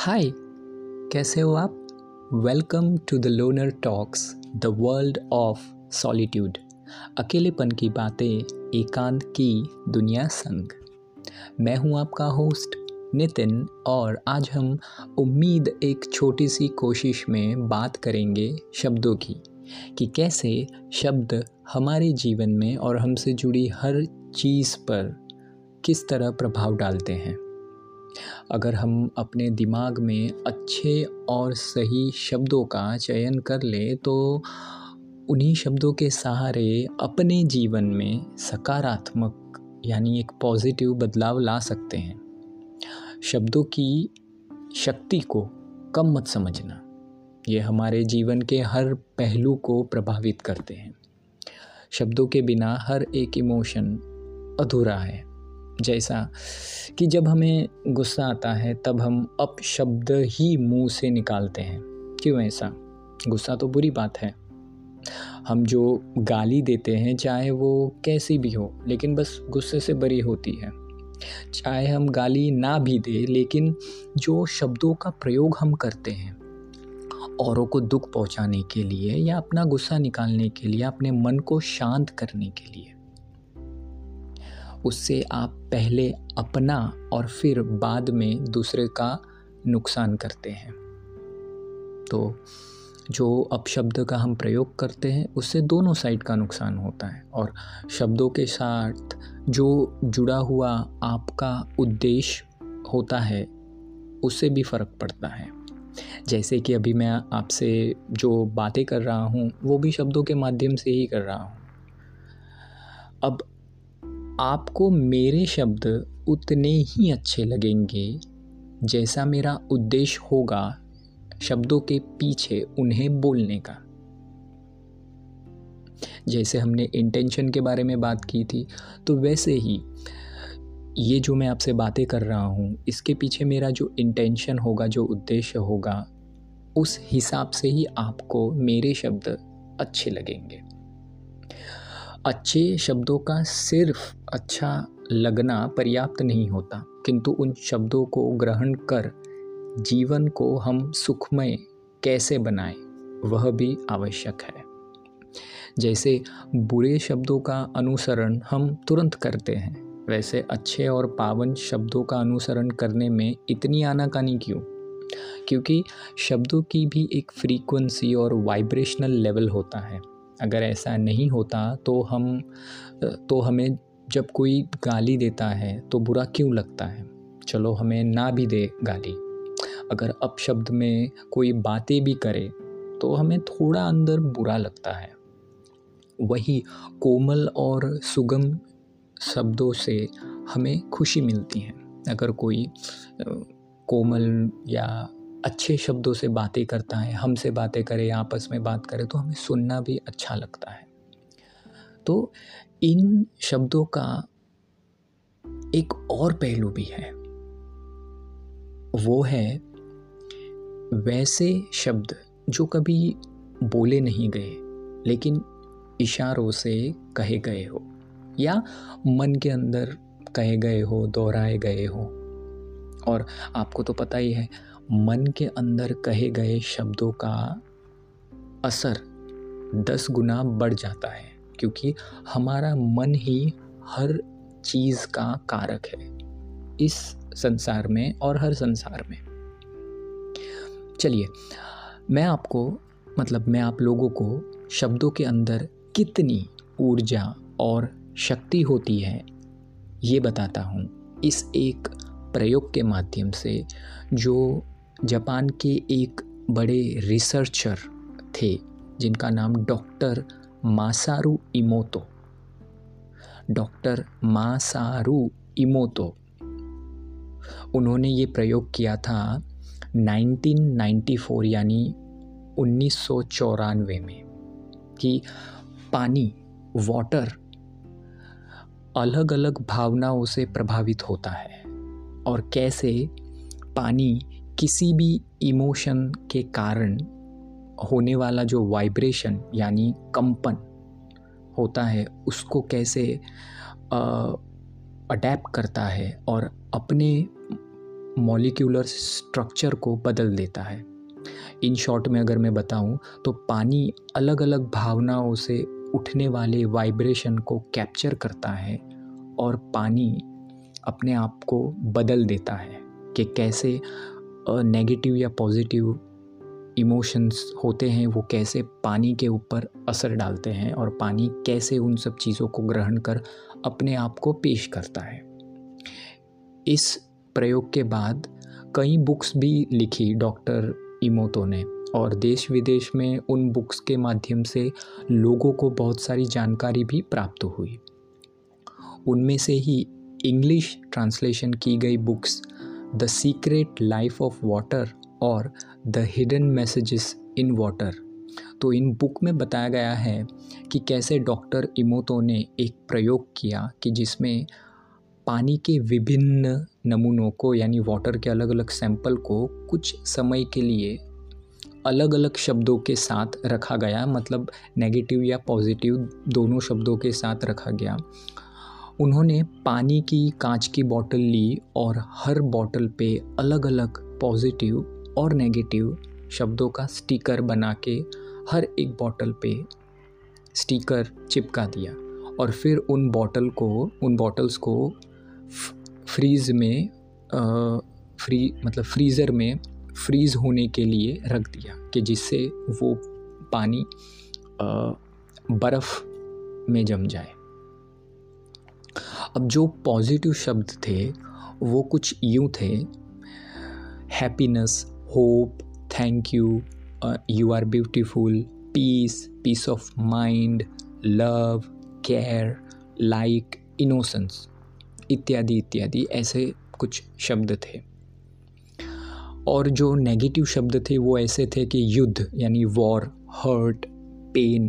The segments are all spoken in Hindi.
हाय कैसे हो आप? Welcome to the loner talks the world of solitude अकेलेपन की बातें, एकांत की दुनिया संग. मैं हूँ आपका होस्ट नितिन, और आज हम उम्मीद एक छोटी सी कोशिश में बात करेंगे शब्दों की, कि कैसे शब्द हमारे जीवन में और हमसे जुड़ी हर चीज़ पर किस तरह प्रभाव डालते हैं। अगर हम अपने दिमाग में अच्छे और सही शब्दों का चयन कर ले तो उन्हीं शब्दों के सहारे अपने जीवन में सकारात्मक, यानी एक पॉजिटिव बदलाव ला सकते हैं। शब्दों की शक्ति को कम मत समझना। ये हमारे जीवन के हर पहलू को प्रभावित करते हैं। शब्दों के बिना हर एक इमोशन अधूरा है। जैसा कि जब हमें गुस्सा आता है, तब हम अप शब्द ही मुँह से निकालते हैं। क्यों ऐसा? गुस्सा तो बुरी बात है। हम जो गाली देते हैं, चाहे वो कैसी भी हो, लेकिन बस गुस्से से बरी होती है। चाहे हम गाली ना भी दे, लेकिन जो शब्दों का प्रयोग हम करते हैं, औरों को दुख पहुँचाने के लिए या अपना गुस्सा निकालने के लिए, अपने मन को शांत करने के लिए उससे आप पहले अपना और फिर बाद में दूसरे का नुकसान करते हैं। तो जो अपशब्द का हम प्रयोग करते हैं, उससे दोनों साइड का नुकसान होता है। और शब्दों के साथ जो जुड़ा हुआ आपका उद्देश्य होता है, उससे भी फ़र्क पड़ता है। जैसे कि अभी मैं आपसे जो बातें कर रहा हूँ, वो भी शब्दों के माध्यम से ही कर रहा हूँ। अब आपको मेरे शब्द उतने ही अच्छे लगेंगे जैसा मेरा उद्देश्य होगा शब्दों के पीछे उन्हें बोलने का। जैसे हमने इंटेंशन के बारे में बात की थी तो वैसे ही ये जो मैं आपसे बातें कर रहा हूँ, इसके पीछे मेरा जो इंटेंशन होगा, जो उद्देश्य होगा, उस हिसाब से ही आपको मेरे शब्द अच्छे लगेंगे। अच्छे शब्दों का सिर्फ़ अच्छा लगना पर्याप्त नहीं होता, किंतु उन शब्दों को ग्रहण कर जीवन को हम सुखमय कैसे बनाएँ, वह भी आवश्यक है। जैसे बुरे शब्दों का अनुसरण हम तुरंत करते हैं, वैसे अच्छे और पावन शब्दों का अनुसरण करने में इतनी आनाकानी क्यों? क्योंकि शब्दों की भी एक फ्रीक्वेंसी और वाइब्रेशनल लेवल होता है। अगर ऐसा नहीं होता तो हम तो हमें जब कोई गाली देता है तो बुरा क्यों लगता है? चलो हमें ना भी दे गाली। अगर अपशब्द में कोई बातें भी करे तो हमें थोड़ा अंदर बुरा लगता है। वही कोमल और सुगम शब्दों से हमें खुशी मिलती है। अगर कोई कोमल या अच्छे शब्दों से बातें करता है, हमसे बातें करे, आपस में बात करे तो हमें सुनना भी अच्छा लगता है। तो इन शब्दों का एक और पहलू भी है। वो है, वैसे शब्द जो कभी बोले नहीं गए, लेकिन इशारों से कहे गए हो, या मन के अंदर कहे गए हो, दोहराए गए हो, और आपको तो पता ही है मन के अंदर कहे गए शब्दों का असर दस गुना बढ़ जाता है, क्योंकि हमारा मन ही हर चीज़ का कारक है, इस संसार में और हर संसार में। चलिए, मैं आपको मतलब मैं आप लोगों को शब्दों के अंदर कितनी ऊर्जा और शक्ति होती है, ये बताता हूँ। इस एक प्रयोग के माध्यम से जो जापान के एक बड़े रिसर्चर थे, जिनका नाम doctor Masaru Emoto. Doctor Masaru Emoto. उन्होंने ये प्रयोग किया था 1994 यानी उन्नीस सौ चौरानवे में, कि पानी वाटर अलग अलग भावनाओं से प्रभावित होता है, और कैसे पानी किसी भी इमोशन के कारण होने वाला जो वाइब्रेशन, यानी कंपन होता है, उसको कैसे अडेप्ट करता है और अपने मॉलिक्यूलर स्ट्रक्चर को बदल देता है। इन शॉर्ट में अगर मैं बताऊँ तो पानी अलग अलग भावनाओं से उठने वाले वाइब्रेशन को कैप्चर करता है और पानी अपने आप को बदल देता है कि कैसे नेगेटिव या पॉजिटिव इमोशंस होते हैं, वो कैसे पानी के ऊपर असर डालते हैं और पानी कैसे उन सब चीज़ों को ग्रहण कर अपने आप को पेश करता है। इस प्रयोग के बाद कई बुक्स भी लिखी डॉक्टर इमोतो ने और देश विदेश में उन बुक्स के माध्यम से लोगों को बहुत सारी जानकारी भी प्राप्त हुई। उनमें से ही इंग्लिश ट्रांसलेशन की गई books the secret life of water और the hidden messages in water. तो इन बुक में बताया गया है कि कैसे डॉक्टर इमोतो ने एक प्रयोग किया कि जिसमें पानी के विभिन्न नमूनों को, यानी वाटर के अलग अलग सैंपल को, कुछ समय के लिए अलग अलग शब्दों के साथ रखा गया मतलब नेगेटिव या पॉजिटिव दोनों शब्दों के साथ रखा गया। उन्होंने पानी की कांच की बोतल ली और हर बोतल पे अलग अलग पॉजिटिव और नेगेटिव शब्दों का स्टिकर बना के हर एक बोतल पे स्टिकर चिपका दिया और फिर उन बॉटल को उन बॉटल्स को फ्रीज़ में आ, फ्री मतलब फ्रीज़र में फ्रीज़ होने के लिए रख दिया कि जिससे वो पानी बर्फ़ में जम जाए। अब जो पॉजिटिव शब्द थे, वो कुछ यूँ थे happiness hope thank you you are beautiful peace peace of mind love care like innocence इत्यादि इत्यादि, ऐसे कुछ शब्द थे। और जो नेगेटिव शब्द थे, वो ऐसे थे कि युद्ध, यानी वॉर हर्ट पेन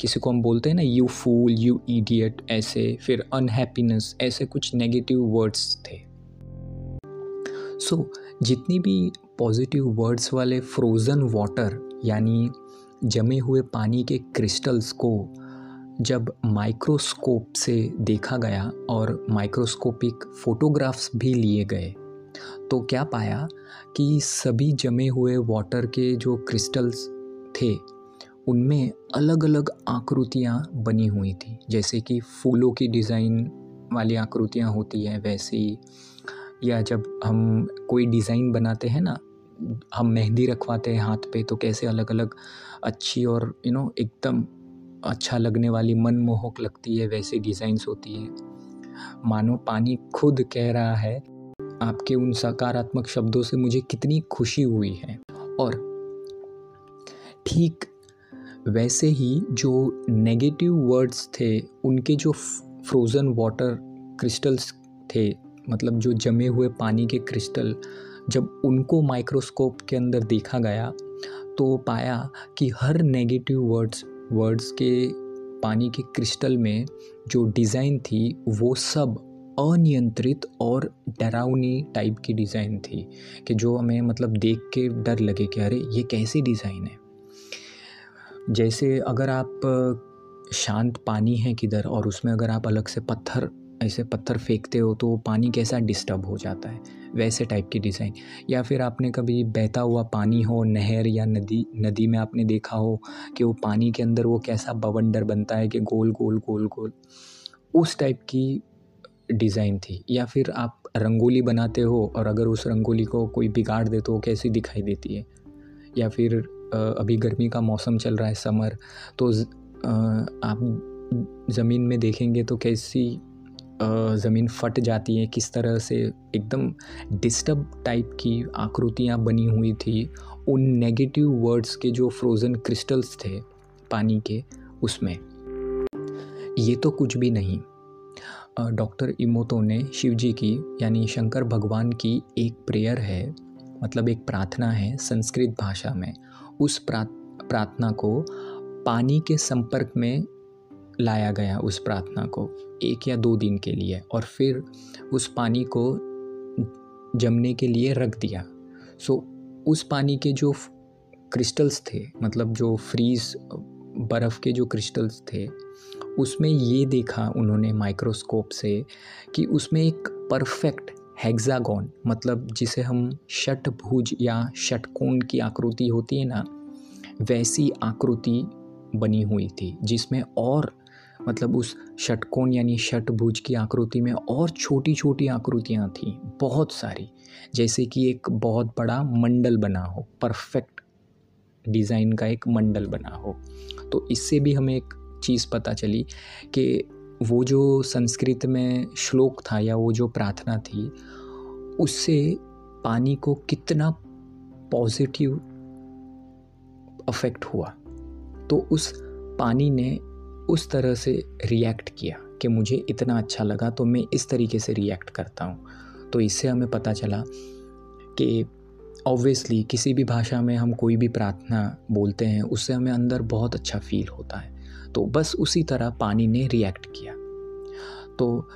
किसी को हम बोलते हैं ना यू फूल यू ईडियट ऐसे फिर अनहैप्पीनेस ऐसे कुछ नेगेटिव वर्ड्स थे। सो so, जितनी भी पॉजिटिव वर्ड्स वाले फ्रोज़न वाटर यानी जमे हुए पानी के क्रिस्टल्स को जब माइक्रोस्कोप से देखा गया और माइक्रोस्कोपिक फ़ोटोग्राफ्स भी लिए गए तो क्या पाया कि सभी जमे हुए वाटर के जो क्रिस्टल्स थे उनमें अलग अलग आकृतियाँ बनी हुई थी। जैसे कि फूलों की डिज़ाइन वाली आकृतियाँ होती हैं वैसी, या जब हम कोई डिज़ाइन बनाते हैं ना, हम मेहंदी रखवाते हैं हाथ पे तो कैसे अलग अलग अच्छी और यू नो एकदम अच्छा लगने वाली मनमोहक लगती है, वैसी डिज़ाइंस होती है। मानो पानी खुद कह रहा है, आपके उन सकारात्मक शब्दों से मुझे कितनी खुशी हुई है। और ठीक वैसे ही जो नेगेटिव वर्ड्स थे, उनके जो फ्रोज़न वाटर क्रिस्टल्स थे मतलब जो जमे हुए पानी के क्रिस्टल जब उनको माइक्रोस्कोप के अंदर देखा गया तो पाया कि हर नेगेटिव वर्ड्स वर्ड्स के पानी के क्रिस्टल में जो डिज़ाइन थी, वो सब अनियंत्रित और डरावनी टाइप की डिज़ाइन थी, कि जो हमें मतलब देख के डर लगे कि अरे, ये कैसी डिज़ाइन है? जैसे अगर आप शांत पानी है किधर और उसमें अगर आप अलग से पत्थर, ऐसे पत्थर फेंकते हो तो पानी कैसा डिस्टर्ब हो जाता है, वैसे टाइप की डिज़ाइन। या फिर आपने कभी बहता हुआ पानी हो, नहर या नदी नदी में आपने देखा हो कि वो पानी के अंदर वो कैसा बवंडर बनता है कि गोल गोल गोल गोल। उस टाइप की डिज़ाइन थी। या फिर आप रंगोली बनाते हो और अगर उस रंगोली को कोई बिगाड़ दे तो वो कैसी दिखाई देती है? या फिर अभी गर्मी का मौसम चल रहा है, समर तो आप ज़मीन में देखेंगे तो कैसी ज़मीन फट जाती है, किस तरह से एकदम डिस्टर्ब टाइप की आकृतियाँ बनी हुई थी। उन नेगेटिव वर्ड्स के जो फ्रोज़न क्रिस्टल्स थे पानी के, उसमें। ये तो कुछ भी नहीं। डॉक्टर इमोतो ने शिव जी की, यानी शंकर भगवान की एक प्रेयर है मतलब एक प्रार्थना है संस्कृत भाषा में। उस प्रार्थना को पानी के संपर्क में लाया गया उस प्रार्थना को एक या दो दिन के लिए और फिर उस पानी को जमने के लिए रख दिया। सो उस पानी के जो क्रिस्टल्स थे मतलब जो फ्रीज बर्फ़ के जो क्रिस्टल्स थे, उसमें ये देखा उन्होंने माइक्रोस्कोप से कि उसमें एक परफेक्ट हेक्सागोन मतलब जिसे हम षटभुज या षटकोण की आकृति होती है ना, वैसी आकृति बनी हुई थी, जिसमें और मतलब उस षटकोण यानी षटभुज की आकृति में और छोटी छोटी आकृतियाँ थीं, बहुत सारी। जैसे कि एक बहुत बड़ा मंडल बना हो, परफेक्ट डिज़ाइन का एक मंडल बना हो। तो इससे भी हमें एक चीज़ पता चली कि वो जो संस्कृत में श्लोक था या वो जो प्रार्थना थी, उससे पानी को कितना पॉजिटिव अफेक्ट हुआ। तो उस पानी ने उस तरह से रिएक्ट किया कि मुझे इतना अच्छा लगा तो मैं इस तरीके से रिएक्ट करता हूँ। तो इससे हमें पता चला कि ऑब्वियसली किसी भी भाषा में हम कोई भी प्रार्थना बोलते हैं, उससे हमें अंदर बहुत अच्छा फील होता है। तो बस उसी तरह पानी ने रिएक्ट किया। तो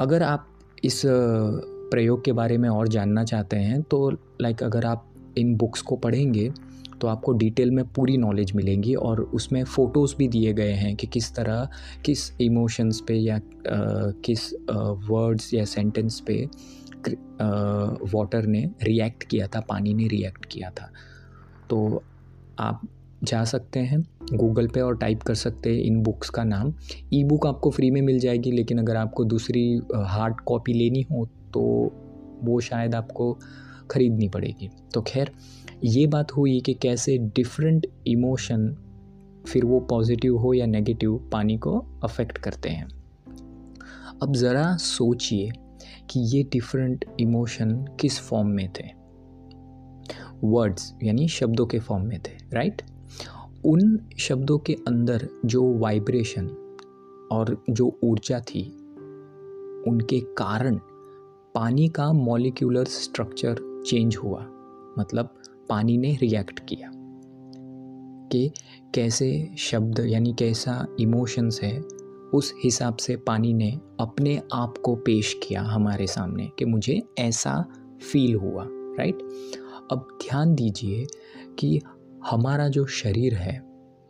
अगर आप इस प्रयोग के बारे में और जानना चाहते हैं तो लाइक अगर आप इन बुक्स को पढ़ेंगे तो आपको डिटेल में पूरी नॉलेज मिलेंगी और उसमें फ़ोटोज़ भी दिए गए हैं कि किस तरह किस इमोशंस पे या आ, किस वर्ड्स या सेंटेंस पे वाटर ने रिएक्ट किया था पानी ने रिएक्ट किया था। तो आप जा सकते हैं गूगल पे और टाइप कर सकते हैं इन बुक्स का नाम। ई बुक आपको फ्री में मिल जाएगी, लेकिन अगर आपको दूसरी हार्ड कॉपी लेनी हो तो वो शायद आपको ख़रीदनी पड़ेगी। तो खैर, ये बात हुई कि कैसे डिफरेंट इमोशन फिर वो पॉजिटिव हो या नेगेटिव पानी को अफेक्ट करते हैं। अब ज़रा सोचिए कि ये डिफरेंट इमोशन किस फॉर्म में थे? वर्ड्स यानी शब्दों के फॉर्म में थे राइट उन शब्दों के अंदर जो वाइब्रेशन और जो ऊर्जा थी, उनके कारण पानी का मॉलिक्यूलर स्ट्रक्चर चेंज हुआ। मतलब पानी ने रिएक्ट किया कि कैसे शब्द यानी कैसा इमोशंस है, उस हिसाब से पानी ने अपने आप को पेश किया हमारे सामने कि मुझे ऐसा फील हुआ राइट अब ध्यान दीजिए कि हमारा जो शरीर है,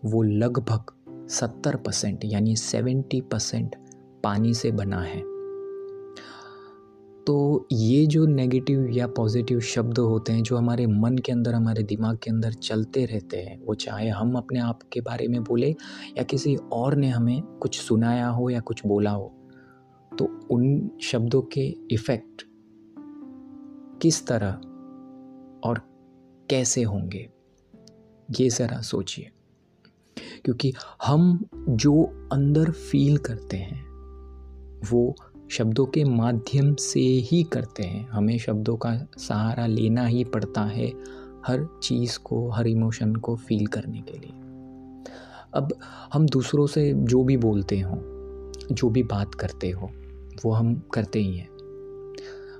वो लगभग सत्तर परसेंट यानी सेवेंटी परसेंट पानी से बना है। तो ये जो नेगेटिव या पॉजिटिव शब्द होते हैं, जो हमारे मन के अंदर, हमारे दिमाग के अंदर चलते रहते हैं, वो चाहे हम अपने आप के बारे में बोले या किसी और ने हमें कुछ सुनाया हो या कुछ बोला हो तो उन शब्दों के इफ़ेक्ट किस तरह और कैसे होंगे? ये ज़रा सोचिए। क्योंकि हम जो अंदर फील करते हैं, वो शब्दों के माध्यम से ही करते हैं। हमें शब्दों का सहारा लेना ही पड़ता है हर चीज़ को, हर इमोशन को फील करने के लिए। अब हम दूसरों से जो भी बोलते हो, जो भी बात करते हो, वो हम करते ही हैं।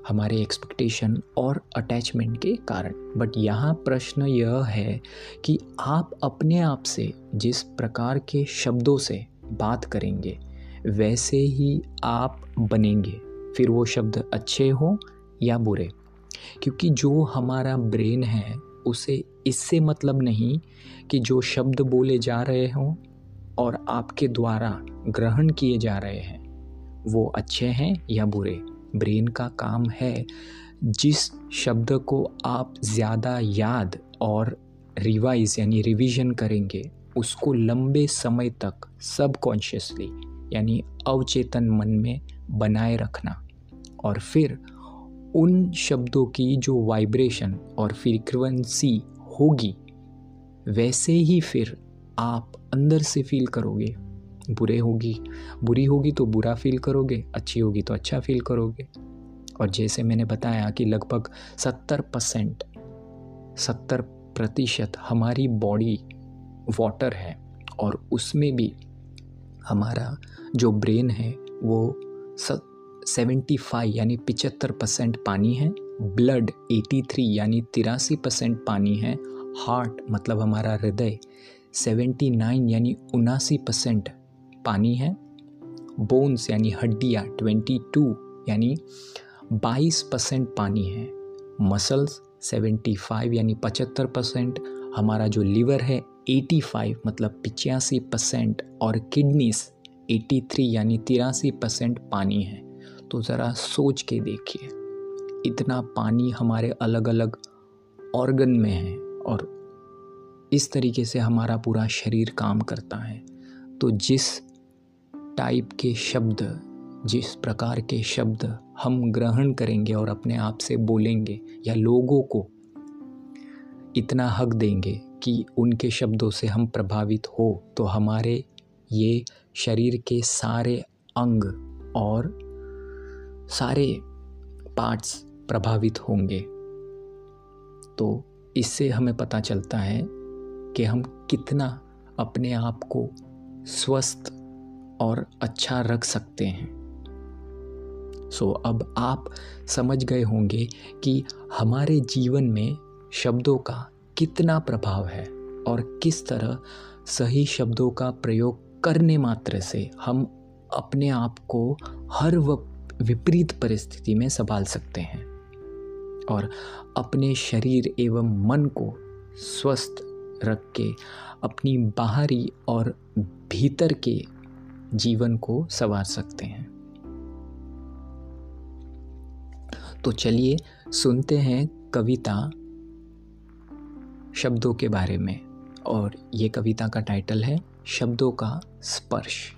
हमारे एक्सपेक्टेशन और अटैचमेंट के कारण। बट यहाँ प्रश्न यह है कि आप अपने आप से जिस प्रकार के शब्दों से बात करेंगे, वैसे ही आप बनेंगे। फिर वो शब्द अच्छे हों या बुरे? क्योंकि जो हमारा ब्रेन है, उसे इससे मतलब नहीं कि जो शब्द बोले जा रहे हों और आपके द्वारा ग्रहण किए जा रहे हैं, वो अच्छे हैं या बुरे? ब्रेन का काम है, जिस शब्द को आप ज़्यादा याद और रिवाइज यानी रिवीजन करेंगे, उसको लंबे समय तक सबकॉन्शियसली यानी अवचेतन मन में बनाए रखना। और फिर उन शब्दों की जो वाइब्रेशन और फ्रीक्वेंसी होगी, वैसे ही फिर आप अंदर से फील करोगे। बुरे होगी, बुरी होगी तो बुरा फील करोगे, अच्छी होगी तो अच्छा फील करोगे। और जैसे मैंने बताया कि लगभग सत्तर परसेंट सत्तर प्रतिशत हमारी बॉडी वाटर है और उसमें भी हमारा जो ब्रेन है वो सेवेंटी फाइव यानी पिचहत्तर परसेंट पानी है ब्लड एटी थ्री यानी तिरासी परसेंट पानी है हार्ट मतलब हमारा हृदय सेवेंटी नाइन यानी उनासी परसेंट पानी है बोन्स यानी हड्डियाँ ट्वेंटी टू यानी बाईस परसेंट पानी है। मसल्स सेवेंटी फाइव यानी पचहत्तर परसेंट, हमारा जो लिवर है 85 मतलब पिचासी परसेंट और किडनीस 83 यानी तिरासी परसेंट पानी है। तो ज़रा सोच के देखिए, इतना पानी हमारे अलग अलग ऑर्गन में है और इस तरीके से हमारा पूरा शरीर काम करता है। तो जिस टाइप के शब्द, जिस प्रकार के शब्द हम ग्रहण करेंगे और अपने आप से बोलेंगे या लोगों को, इतना हक देंगे कि उनके शब्दों से हम प्रभावित हो तो हमारे ये शरीर के सारे अंग और सारे पार्ट्स प्रभावित होंगे। तो इससे हमें पता चलता है कि हम कितना अपने आप को स्वस्थ और अच्छा रख सकते हैं। सो so, अब आप समझ गए होंगे कि हमारे जीवन में शब्दों का कितना प्रभाव है और किस तरह सही शब्दों का प्रयोग करने मात्र से हम अपने आप को हर वक्त विपरीत परिस्थिति में संभाल सकते हैं और अपने शरीर एवं मन को स्वस्थ रख के अपनी बाहरी और भीतर के जीवन को संवार सकते हैं। तो चलिए सुनते हैं कविता शब्दों के बारे में, और ये कविता का टाइटल है, शब्दों का स्पर्श।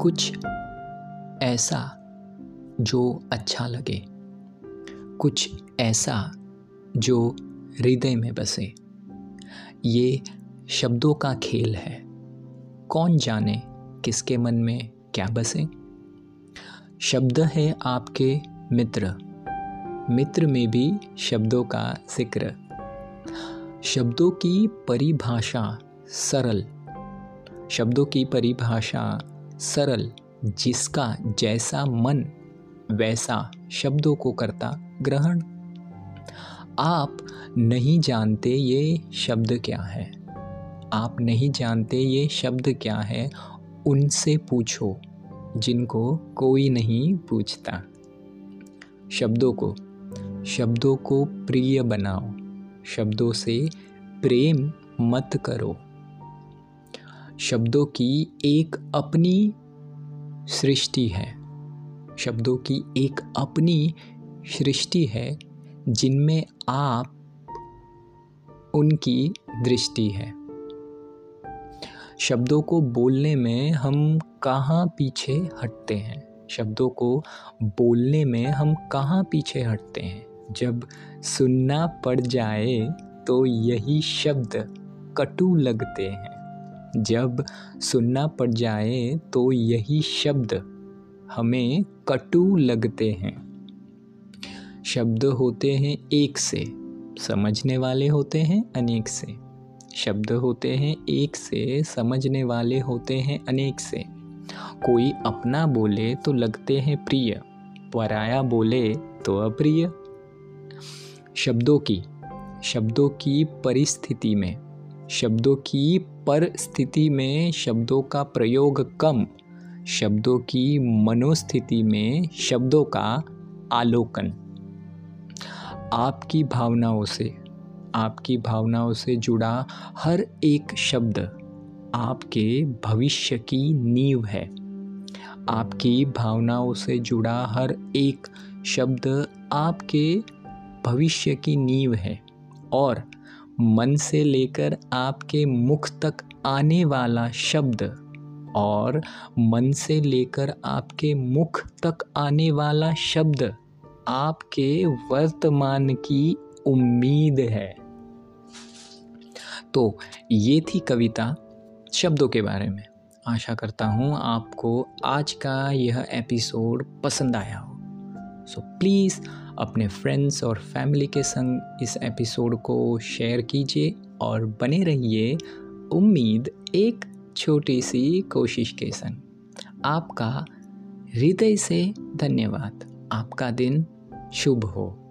कुछ ऐसा जो अच्छा लगे। कुछ ऐसा जो हृदय में बसे। ये शब्दों का खेल है। कौन जाने किसके मन में क्या बसे? शब्द है आपके मित्र। मित्र में भी शब्दों का ज़िक्र। शब्दों की परिभाषा सरल। शब्दों की परिभाषा सरल। जिसका जैसा मन, वैसा शब्दों को करता ग्रहण। आप नहीं जानते ये शब्द क्या है। आप नहीं जानते ये शब्द क्या है, उनसे पूछो, जिनको कोई नहीं पूछता। शब्दों को शब्दों को प्रिय बनाओ, शब्दों से प्रेम मत करो। शब्दों की एक अपनी सृष्टि है। शब्दों की एक अपनी सृष्टि है, जिनमें आप उनकी दृष्टि है। शब्दों को बोलने में हम कहाँ पीछे हटते हैं? शब्दों को बोलने में हम कहाँ पीछे हटते हैं? जब सुनना पड़ जाए तो यही शब्द कटु लगते हैं। जब सुनना पड़ जाए तो यही शब्द हमें कटु लगते हैं। शब्द होते हैं एक से, समझने वाले होते हैं अनेक से। शब्द होते हैं एक से, समझने वाले होते हैं अनेक से। कोई अपना बोले तो लगते हैं प्रिय, पराया बोले तो अप्रिय। शब्दों की शब्दों की परिस्थिति में शब्दों की परिस्थिति में शब्दों का प्रयोग कम, शब्दों की मनोस्थिति में शब्दों का आलोकन। आपकी भावनाओं से, आपकी भावनाओं से जुड़ा हर एक शब्द आपके भविष्य की नींव है। आपकी भावनाओं से जुड़ा हर एक शब्द आपके भविष्य की नींव है और मन से लेकर आपके मुख तक आने वाला शब्द और मन से लेकर आपके मुख तक आने वाला शब्द आपके वर्तमान की उम्मीद है। तो ये थी कविता शब्दों के बारे में। आशा करता हूँ आपको आज का यह एपिसोड पसंद आया हो। सो प्लीज़ अपने फ्रेंड्स और फैमिली के संग इस एपिसोड को शेयर कीजिए और बने रहिए उम्मीद एक छोटी सी कोशिश के संग। आपका हृदय से धन्यवाद। आपका दिन शुभ हो।